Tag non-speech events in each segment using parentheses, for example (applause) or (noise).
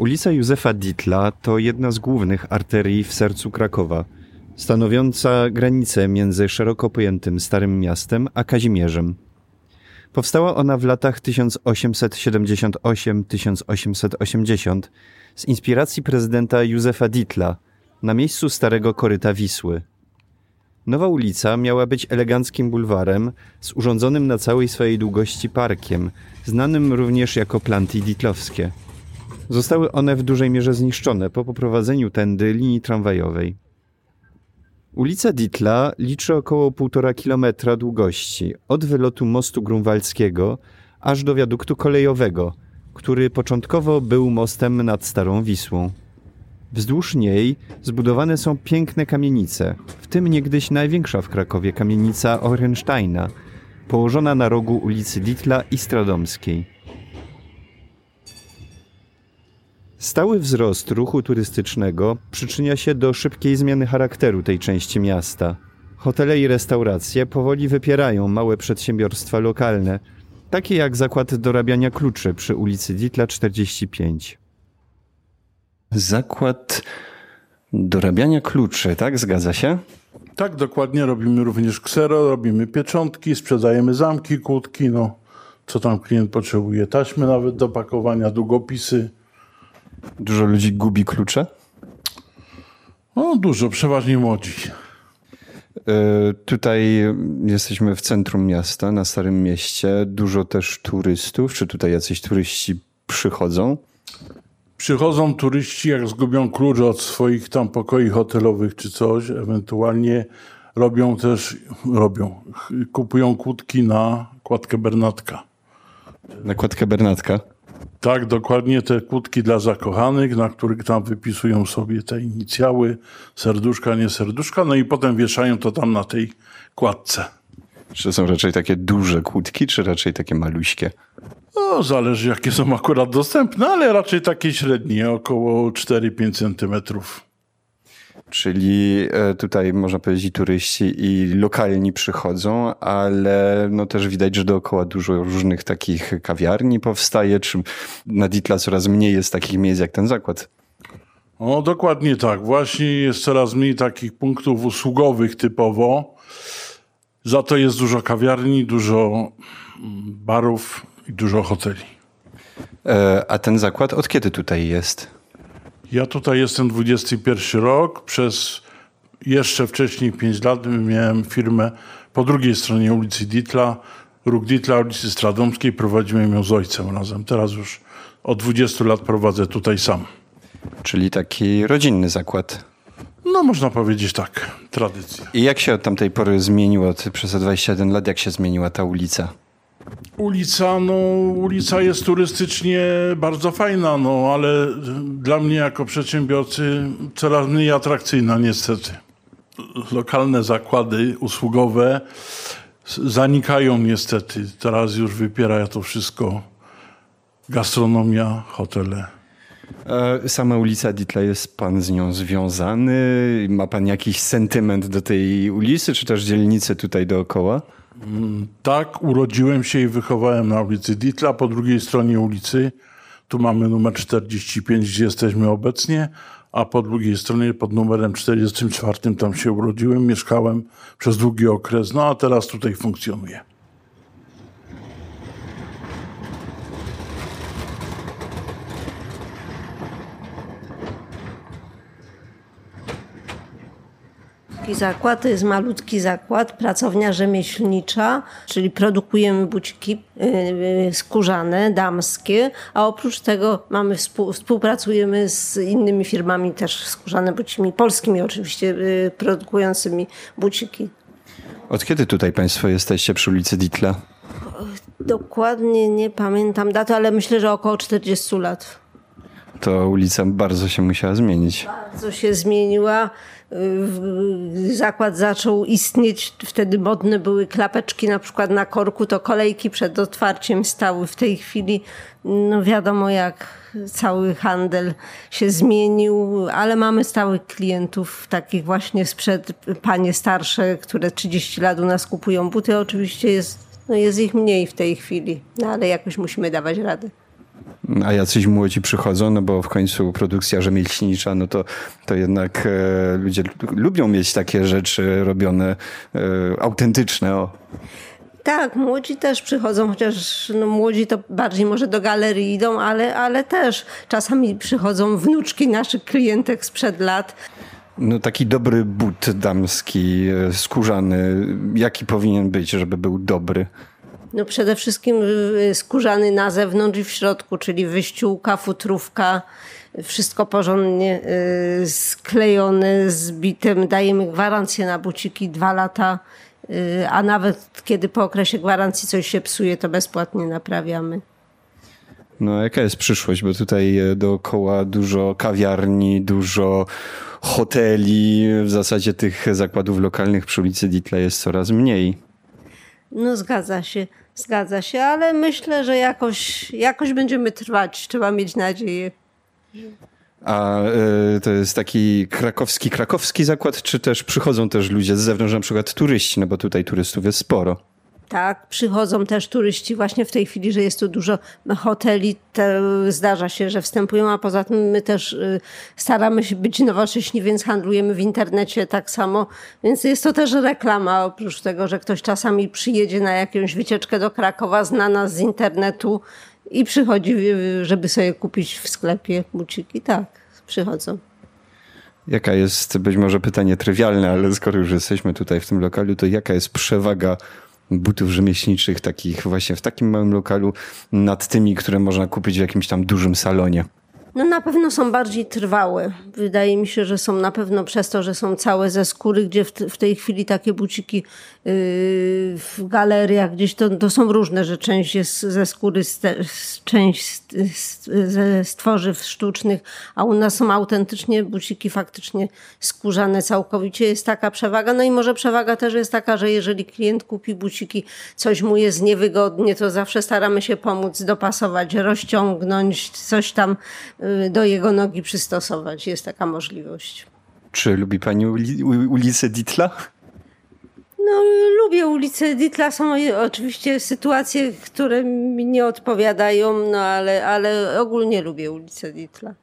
Ulica Józefa Ditla to jedna z głównych arterii w sercu Krakowa, stanowiąca granicę między szeroko pojętym Starym Miastem a Kazimierzem. Powstała ona w latach 1878-1880 z inspiracji prezydenta Józefa Ditla na miejscu starego koryta Wisły. Nowa ulica miała być eleganckim bulwarem z urządzonym na całej swojej długości parkiem, znanym również jako planty ditlowskie. Zostały one w dużej mierze zniszczone po poprowadzeniu tędy linii tramwajowej. Ulica Ditla liczy około 1,5 kilometra długości od wylotu mostu grunwaldzkiego aż do wiaduktu kolejowego, który początkowo był mostem nad Starą Wisłą. Wzdłuż niej zbudowane są piękne kamienice, w tym niegdyś największa w Krakowie kamienica Orensteina, położona na rogu ulicy Ditla i Stradomskiej. Stały wzrost ruchu turystycznego przyczynia się do szybkiej zmiany charakteru tej części miasta. Hotele i restauracje powoli wypierają małe przedsiębiorstwa lokalne, takie jak zakład dorabiania kluczy przy ulicy Ditla 45. Zakład dorabiania kluczy, tak? Zgadza się? Tak, dokładnie. Robimy również ksero, robimy pieczątki, sprzedajemy zamki, kłódki, no co tam klient potrzebuje, taśmy nawet do pakowania, długopisy. Dużo ludzi gubi klucze? No dużo, przeważnie młodzi. E, tutaj jesteśmy w centrum miasta, na Starym Mieście. Dużo też turystów. Czy tutaj jacyś turyści przychodzą? Przychodzą turyści, jak zgubią klucze od swoich tam pokoi hotelowych czy coś, ewentualnie robią też, robią, kupują kłódki na kładkę Bernatka. Na kładkę Bernatka? Tak, dokładnie te kłódki dla zakochanych, na których tam wypisują sobie te inicjały, serduszka, nie serduszka, no i potem wieszają to tam na tej kładce. Czy to są raczej takie duże kłódki, czy raczej takie maluśkie? No, zależy jakie są akurat dostępne, ale raczej takie średnie, około 4-5 centymetrów. Czyli e, tutaj można powiedzieć turyści i lokalni przychodzą, ale no też widać, że dookoła dużo różnych takich kawiarni powstaje, czy na Ditla coraz mniej jest takich miejsc jak ten zakład. O, dokładnie tak. Właśnie jest coraz mniej takich punktów usługowych typowo. Za to jest dużo kawiarni, dużo mm, barów i dużo hoteli. E, a ten zakład od kiedy tutaj jest? Ja tutaj jestem 21 rok. Przez jeszcze wcześniej 5 lat miałem firmę po drugiej stronie ulicy Ditla, róg Ditla, ulicy Stradomskiej. Prowadziłem ją z ojcem razem. Teraz już od 20 lat prowadzę tutaj sam. Czyli taki rodzinny zakład. No, można powiedzieć tak, tradycja. I jak się od tamtej pory zmieniło, przez te 21 lat, jak się zmieniła ta ulica? Ulica, no, ulica jest turystycznie bardzo fajna, no, ale dla mnie jako przedsiębiorcy coraz mniej atrakcyjna niestety. Lokalne zakłady usługowe zanikają niestety. Teraz już wypiera to wszystko gastronomia, hotele. E, sama ulica Ditla, jest pan z nią związany? Ma pan jakiś sentyment do tej ulicy, czy też dzielnicy tutaj dookoła? Tak, urodziłem się i wychowałem na ulicy Ditla, po drugiej stronie ulicy. Tu mamy numer 45, gdzie jesteśmy obecnie, a po drugiej stronie pod numerem 44 tam się urodziłem, mieszkałem przez długi okres, no a teraz tutaj funkcjonuję. Zakład to jest malutki zakład, pracownia rzemieślnicza, czyli produkujemy buciki yy, skórzane, damskie, a oprócz tego mamy współpracujemy z innymi firmami też skórzane bucimi, polskimi oczywiście, yy, produkującymi buciki. Od kiedy tutaj Państwo jesteście przy ulicy Ditla? Dokładnie nie pamiętam daty, ale myślę, że około 40 lat. To ulica bardzo się musiała zmienić. Bardzo się zmieniła. Y, zakład zaczął istnieć, wtedy modne były klapeczki na przykład na korku, to kolejki przed otwarciem stały. W tej chwili no wiadomo jak cały handel się zmienił, ale mamy stałych klientów, takich właśnie sprzed panie starsze, które 30 lat u nas kupują buty. Oczywiście jest, no jest ich mniej w tej chwili, no ale jakoś musimy dawać radę a jacyś młodzi przychodzą, no bo w końcu produkcja rzemieślnicza, no to, to jednak e, ludzie lubią mieć takie rzeczy robione e, autentyczne. O. Tak, młodzi też przychodzą, chociaż no, młodzi to bardziej może do galerii idą, ale, ale też czasami przychodzą wnuczki naszych klientek sprzed lat. No taki dobry but damski, e, skórzany, jaki powinien być, żeby był dobry? No przede wszystkim y, skórzany na zewnątrz i w środku, czyli wyściółka, futrówka, wszystko porządnie y, sklejone, zbitem. Dajemy gwarancję na buciki dwa lata, y, a nawet kiedy po okresie gwarancji coś się psuje, to bezpłatnie naprawiamy. No jaka jest przyszłość, bo tutaj e, dookoła dużo kawiarni, dużo hoteli, w zasadzie tych zakładów lokalnych przy ulicy Ditla jest coraz mniej. No zgadza się. Zgadza się, ale myślę, że jakoś, jakoś będziemy trwać. Trzeba mieć nadzieję. A y, to jest taki krakowski, krakowski zakład, czy też przychodzą też ludzie z zewnątrz, na przykład turyści, no bo tutaj turystów jest sporo. Tak, przychodzą też turyści właśnie w tej chwili, że jest tu dużo hoteli. zdarza się, że wstępują, a poza tym my też y, staramy się być nowocześni, więc handlujemy w internecie tak samo. Więc jest to też reklama, oprócz tego, że ktoś czasami przyjedzie na jakąś wycieczkę do Krakowa, zna nas z internetu i przychodzi, y, żeby sobie kupić w sklepie buciki. Tak, przychodzą. Jaka jest, być może pytanie trywialne, ale skoro już jesteśmy tutaj w tym lokalu, to jaka jest przewaga butów rzemieślniczych, takich właśnie w takim małym lokalu, nad tymi, które można kupić w jakimś tam dużym salonie? No na pewno są bardziej trwałe. Wydaje mi się, że są na pewno przez to, że są całe ze skóry, gdzie w, w tej chwili takie buciki yy, w galeriach gdzieś to, to są różne, że część jest ze skóry, część ze stworzyw sztucznych, a u nas są autentycznie buciki faktycznie skórzane całkowicie. Jest taka przewaga. No i może przewaga też jest taka, że jeżeli klient kupi buciki, coś mu jest niewygodnie, to zawsze staramy się pomóc, dopasować, rozciągnąć, coś tam do jego nogi przystosować. Jest taka możliwość. Czy lubi pani uli ulicę Ditla? No, lubię ulicę Ditla. Są oczywiście sytuacje, które mi nie odpowiadają, no ale, ale ogólnie lubię ulicę Ditla.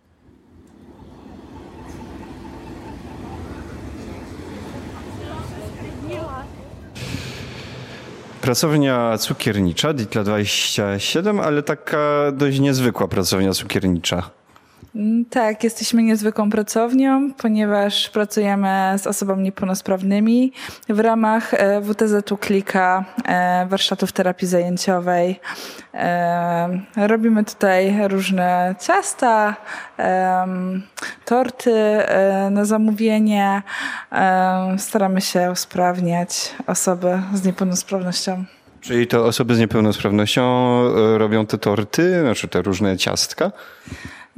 Pracownia cukiernicza, Ditla 27, ale taka dość niezwykła pracownia cukiernicza. Mm, tak, jesteśmy niezwykłą pracownią, ponieważ pracujemy z osobami niepełnosprawnymi w ramach e, WTZ-u Klika, e, warsztatów terapii zajęciowej. E, robimy tutaj różne ciasta, torty na zamówienie. Staramy się usprawniać osoby z niepełnosprawnością. Czyli to osoby z niepełnosprawnością robią te torty, znaczy te różne ciastka?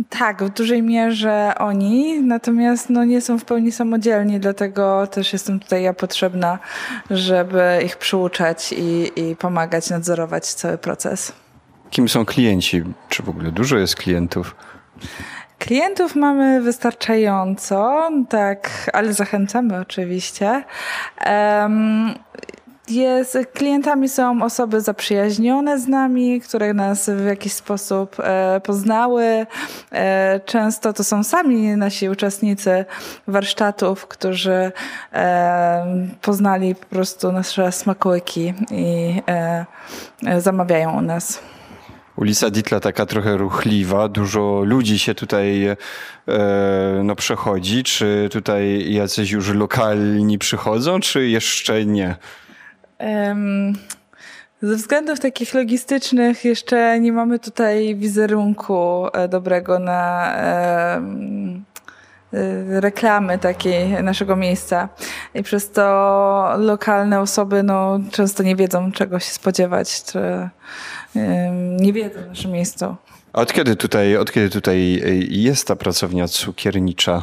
Tak, w dużej mierze oni, natomiast no, nie są w pełni samodzielni, dlatego też jestem tutaj ja potrzebna, żeby ich przyuczać i, i pomagać nadzorować cały proces. Kim są klienci? Czy w ogóle dużo jest klientów? Klientów mamy wystarczająco, tak, ale zachęcamy oczywiście. Um, jest, klientami są osoby zaprzyjaźnione z nami, które nas w jakiś sposób e, poznały. E, często to są sami nasi uczestnicy warsztatów, którzy e, poznali po prostu nasze smakołyki i e, e, zamawiają u nas. Ulica Ditla taka trochę ruchliwa, dużo ludzi się tutaj e, no, przechodzi. Czy tutaj jacyś już lokalni przychodzą, czy jeszcze nie? Ze względów takich logistycznych jeszcze nie mamy tutaj wizerunku e, dobrego na e, reklamy takiej naszego miejsca. I przez to lokalne osoby no, często nie wiedzą, czego się spodziewać, czy nie wiedzą w naszym miejscu. A od kiedy tutaj, od kiedy tutaj jest ta pracownia cukiernicza?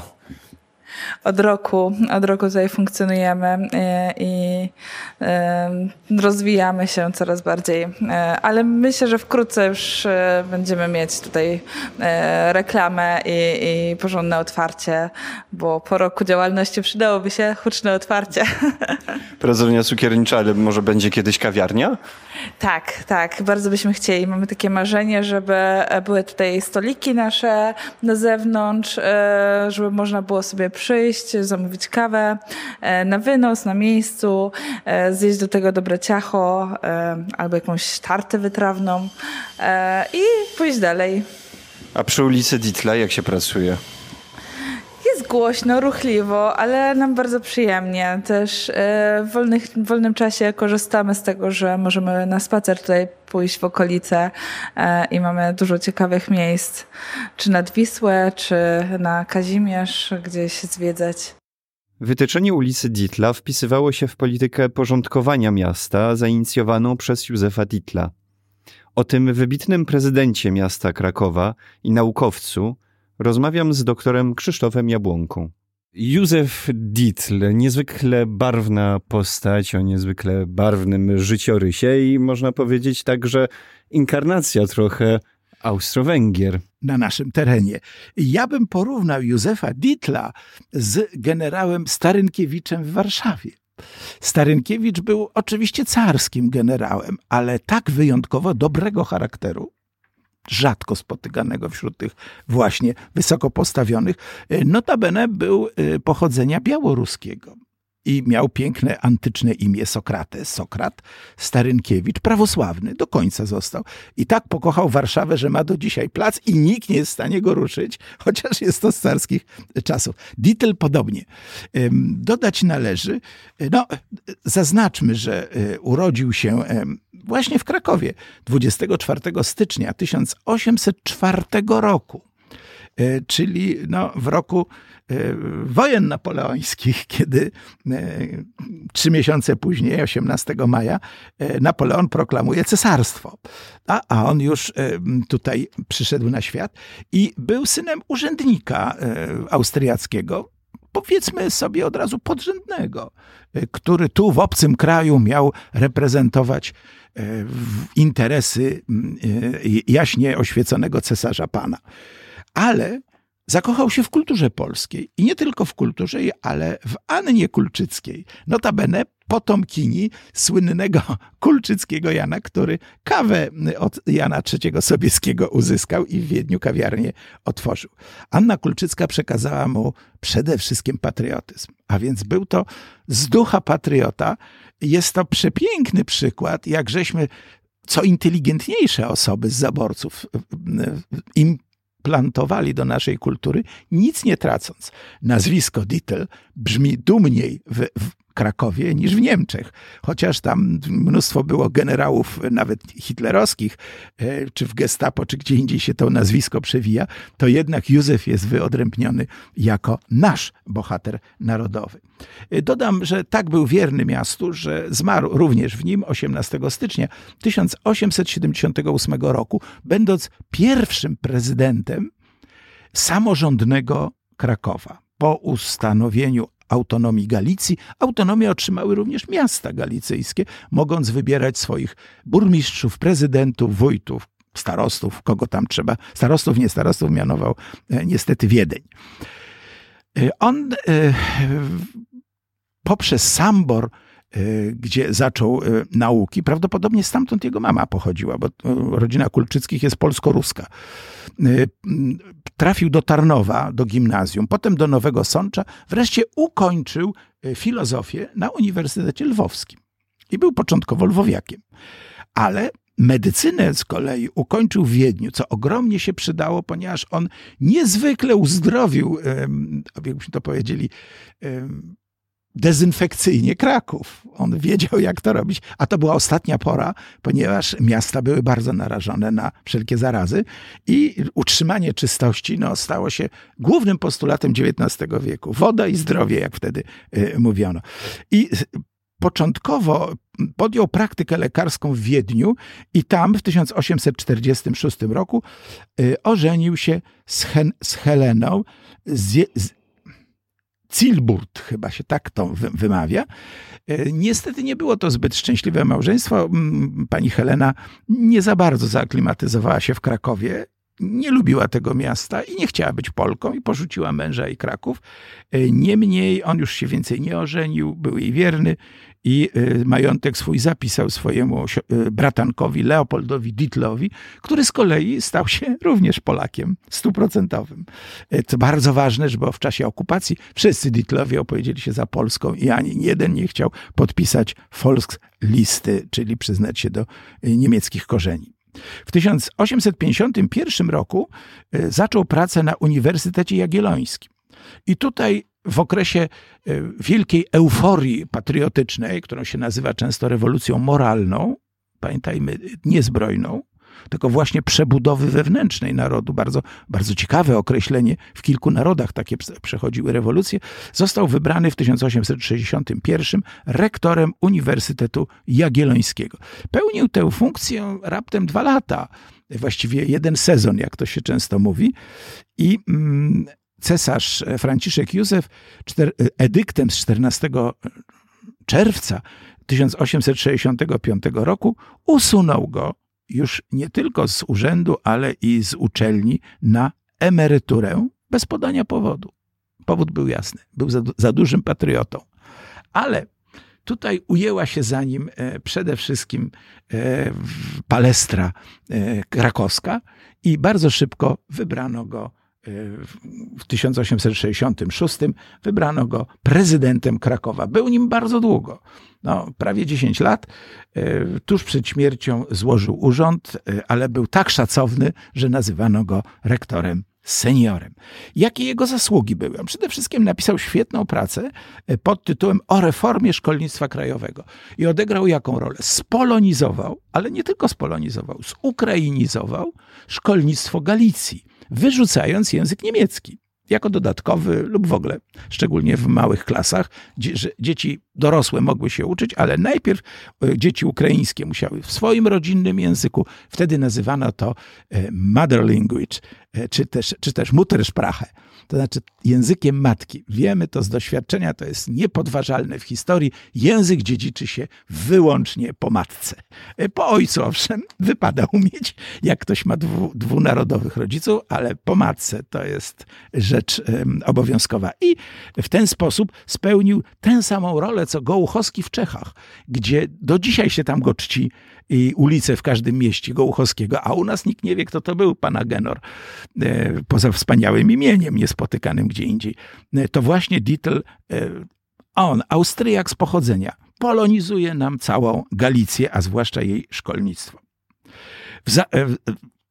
od roku, od roku tutaj funkcjonujemy e, i, i rozwijamy się coraz bardziej. E, ale myślę, że wkrótce już e, będziemy mieć tutaj reklamę i, i porządne otwarcie, bo po roku działalności przydałoby się huczne otwarcie. (laughs) Pracownia cukiernicza, ale może będzie kiedyś kawiarnia? Tak, tak, bardzo byśmy chcieli. Mamy takie marzenie, żeby były tutaj stoliki nasze na zewnątrz, żeby można było sobie przyjść, zamówić kawę e, na wynos, na miejscu, e, zjeść do tego dobre ciacho e, albo jakąś tartę wytrawną i pójść dalej. A przy ulicy Ditla jak się pracuje? Jest głośno, ruchliwo, ale nam bardzo przyjemnie. Też w, wolnych, w wolnym czasie korzystamy z tego, że możemy na spacer tutaj pójść w okolice i mamy dużo ciekawych miejsc, czy nad Wisłę, czy na Kazimierz, gdzieś zwiedzać. Wytyczenie ulicy Ditla wpisywało się w politykę porządkowania miasta zainicjowaną przez Józefa Ditla. O tym wybitnym prezydencie miasta Krakowa i naukowcu rozmawiam z doktorem Krzysztofem Jabłonką. Józef Dietl, niezwykle barwna postać o niezwykle barwnym życiorysie i można powiedzieć także inkarnacja trochę Austro-Węgier. Na naszym terenie. Ja bym porównał Józefa Ditla z generałem Starynkiewiczem w Warszawie. Starynkiewicz był oczywiście carskim generałem, ale tak wyjątkowo dobrego charakteru, rzadko spotykanego wśród tych właśnie wysoko postawionych, notabene był y, pochodzenia białoruskiego i miał piękne antyczne imię Sokrates, Sokrat Starynkiewicz, prawosławny, do końca został. I tak pokochał Warszawę, że ma do dzisiaj plac i nikt nie jest w stanie go ruszyć, (laughs) chociaż jest to z carskich czasów. Dittel podobnie. Dodać należy, no zaznaczmy, że e, urodził się właśnie w Krakowie 24 stycznia 1804 roku e, czyli no, w roku E, wojen napoleońskich, (laughs) kiedy e, trzy miesiące później, 18 maja, e, Napoleon proklamuje cesarstwo. A, a on już tutaj przyszedł na świat i był synem urzędnika austriackiego, powiedzmy sobie od razu podrzędnego, który tu w obcym kraju miał reprezentować interesy jaśnie oświeconego cesarza pana. Ale zakochał się w kulturze polskiej i nie tylko w kulturze, ale w Annie Kulczyckiej. Notabene potomkini słynnego (laughs) kulczyckiego Jana, który kawę od Jana III Sobieskiego uzyskał i w Wiedniu kawiarnię otworzył. Anna Kulczycka przekazała mu przede wszystkim patriotyzm, a więc był to z ducha patriota. Jest to przepiękny przykład, jak żeśmy co inteligentniejsze osoby z zaborców im wplantowali do naszej kultury, nic nie tracąc. Nazwisko Dittel brzmi dumniej w, w Krakowie niż w Niemczech. Chociaż tam mnóstwo było generałów, nawet hitlerowskich, e, czy w Gestapo, czy gdzie indziej się to nazwisko przewija, to jednak Józef jest wyodrębniony jako nasz bohater narodowy. E, dodam, że tak był wierny miastu, że zmarł również w nim 18 stycznia 1878 roku, będąc pierwszym prezydentem samorządnego Krakowa po ustanowieniu autonomii Galicji, autonomię otrzymały również miasta galicyjskie, mogąc wybierać swoich burmistrzów, prezydentów, wójtów, starostów, kogo tam trzeba. Starostów, nie starostów mianował e, niestety Wiedeń. E, on e, poprzez Sambor gdzie zaczął nauki. Prawdopodobnie stamtąd jego mama pochodziła, bo rodzina Kulczyckich jest polsko-ruska. Trafił do Tarnowa, do gimnazjum, potem do Nowego Sącza, wreszcie ukończył filozofię na Uniwersytecie Lwowskim. I był początkowo lwowiakiem. Ale medycynę z kolei ukończył w Wiedniu, co ogromnie się przydało, ponieważ on niezwykle uzdrowił, jakbyśmy to powiedzieli, dezynfekcyjnie Kraków. On wiedział, jak to robić, a to była ostatnia pora, ponieważ miasta były bardzo narażone na wszelkie zarazy i utrzymanie czystości no, stało się głównym postulatem XIX wieku. Woda i zdrowie, jak wtedy y, mówiono. I początkowo podjął praktykę lekarską w Wiedniu i tam w 1846 roku y, ożenił się z, Hen, z Heleną z, z Cilburt, chyba się tak to wymawia. Y, niestety nie było to zbyt szczęśliwe małżeństwo. Pani Helena nie za bardzo zaaklimatyzowała się w Krakowie nie lubiła tego miasta i nie chciała być Polką i porzuciła męża i Kraków. E, niemniej on już się więcej nie ożenił, był jej wierny i e, majątek swój zapisał swojemu e, bratankowi Leopoldowi Ditlowi, który z kolei stał się (laughs) również Polakiem stuprocentowym. To bardzo ważne, bo w czasie okupacji wszyscy Ditlowie opowiedzieli się za Polską i ani jeden nie chciał podpisać Volkslisty, czyli przyznać się do niemieckich korzeni. W 1851 roku zaczął pracę na Uniwersytecie Jagiellońskim. I tutaj w okresie e, wielkiej euforii patriotycznej, którą się nazywa często rewolucją moralną, pamiętajmy, niezbrojną, tylko właśnie przebudowy wewnętrznej narodu. Bardzo, bardzo ciekawe określenie. W kilku narodach takie przechodziły rewolucje. Został wybrany w 1861 rektorem Uniwersytetu Jagiellońskiego. Pełnił tę funkcję raptem dwa lata, właściwie jeden sezon, jak to się często mówi. I mm, cesarz Franciszek Józef edyktem z 14 czerwca 1865 roku usunął go już nie tylko z urzędu, ale i z uczelni na emeryturę bez podania powodu. Powód był jasny, był za, za dużym patriotą. Ale tutaj ujęła się za nim e, przede wszystkim e, palestra e, krakowska i bardzo szybko wybrano go w 1866 wybrano go prezydentem Krakowa. Był nim bardzo długo, no, prawie 10 lat. E, tuż przed śmiercią złożył urząd, e, ale był tak szacowny, że nazywano go rektorem seniorem. Jakie jego zasługi były? Przede wszystkim napisał świetną pracę e, pod tytułem o reformie szkolnictwa krajowego. I odegrał jaką rolę? Spolonizował, ale nie tylko spolonizował, zukrainizował szkolnictwo Galicji wyrzucając język niemiecki jako dodatkowy lub w ogóle, szczególnie w małych klasach. Dzieci dorosłe mogły się uczyć, ale najpierw e, dzieci ukraińskie musiały w swoim rodzinnym języku, wtedy nazywano to e, mother language, e, czy też, czy też Muttersprache to znaczy językiem matki. Wiemy to z doświadczenia, to jest niepodważalne w historii. Język dziedziczy się wyłącznie po matce. Po ojcu, owszem, (laughs) wypada umieć, jak ktoś ma dwu, dwunarodowych rodziców, ale po matce to jest rzecz um, obowiązkowa. I w ten sposób spełnił tę samą rolę, co Gołuchowski w Czechach, gdzie do dzisiaj się tam go czci i ulice w każdym mieście Gołuchowskiego, a u nas nikt nie wie, kto to był pan Agenor, e, poza wspaniałym imieniem, niespotykanym gdzie indziej. E, to właśnie Dietl, e, on, Austriak z pochodzenia, polonizuje nam całą Galicję, a zwłaszcza jej szkolnictwo. W, za,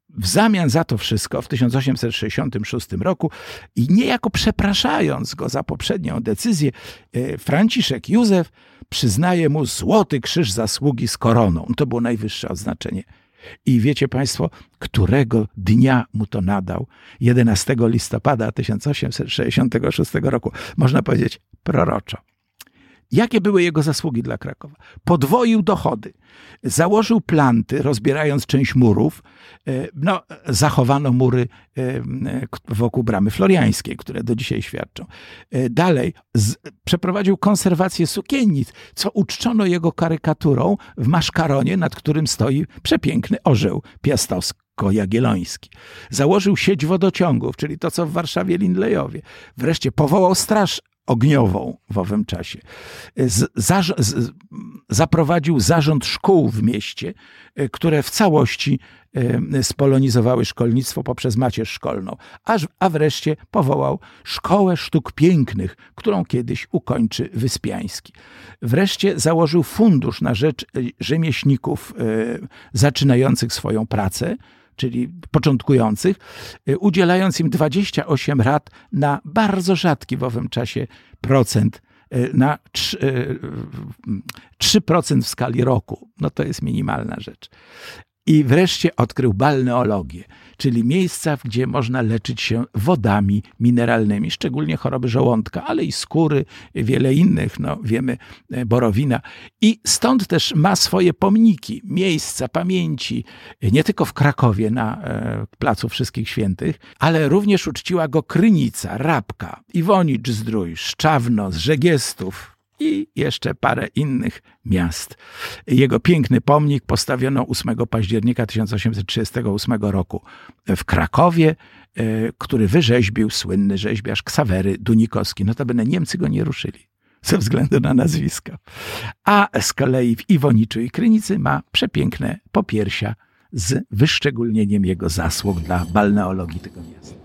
w zamian za to wszystko w 1866 roku i niejako przepraszając go za poprzednią decyzję, Franciszek Józef przyznaje mu Złoty Krzyż Zasługi z koroną. To było najwyższe odznaczenie. I wiecie Państwo, którego dnia mu to nadał? 11 listopada 1866 roku. Można powiedzieć proroczo. Jakie były jego zasługi dla Krakowa? Podwoił dochody, założył planty, rozbierając część murów. E, no, zachowano mury e, wokół bramy floriańskiej, które do dzisiaj świadczą. E, dalej, z, przeprowadził konserwację sukiennic, co uczczono jego karykaturą w maszkaronie, nad którym stoi przepiękny orzeł piastowsko-jagielloński. Założył sieć wodociągów, czyli to, co w Warszawie Lindlejowie. Wreszcie powołał straż ogniową w owym czasie. Z, za, z, zaprowadził zarząd szkół w mieście, e, które w całości e, spolonizowały szkolnictwo poprzez macierz szkolną, aż, a wreszcie powołał Szkołę Sztuk Pięknych, którą kiedyś ukończy Wyspiański. Wreszcie założył fundusz na rzecz e, rzemieślników zaczynających swoją pracę, czyli początkujących, y, udzielając im 28 rad na bardzo rzadki w owym czasie procent, y, na 3%, 3 w skali roku. No to jest minimalna rzecz. I wreszcie odkrył balneologię, czyli miejsca, gdzie można leczyć się wodami mineralnymi, szczególnie choroby żołądka, ale i skóry, wiele innych, no wiemy, e, borowina. I stąd też ma swoje pomniki, miejsca pamięci, nie tylko w Krakowie na e, Placu Wszystkich Świętych, ale również uczciła go Krynica, Rabka, Iwonicz Zdrój, Szczawno, z Żegiestów, i jeszcze parę innych miast. Jego piękny pomnik postawiono 8 października 1838 roku w Krakowie, e, który wyrzeźbił słynny rzeźbiarz Ksawery Dunikowski. Notabene Niemcy go nie ruszyli ze względu na nazwisko. A z kolei w Iwoniczu i Krynicy ma przepiękne popiersia z wyszczególnieniem jego zasług dla balneologii tego miasta.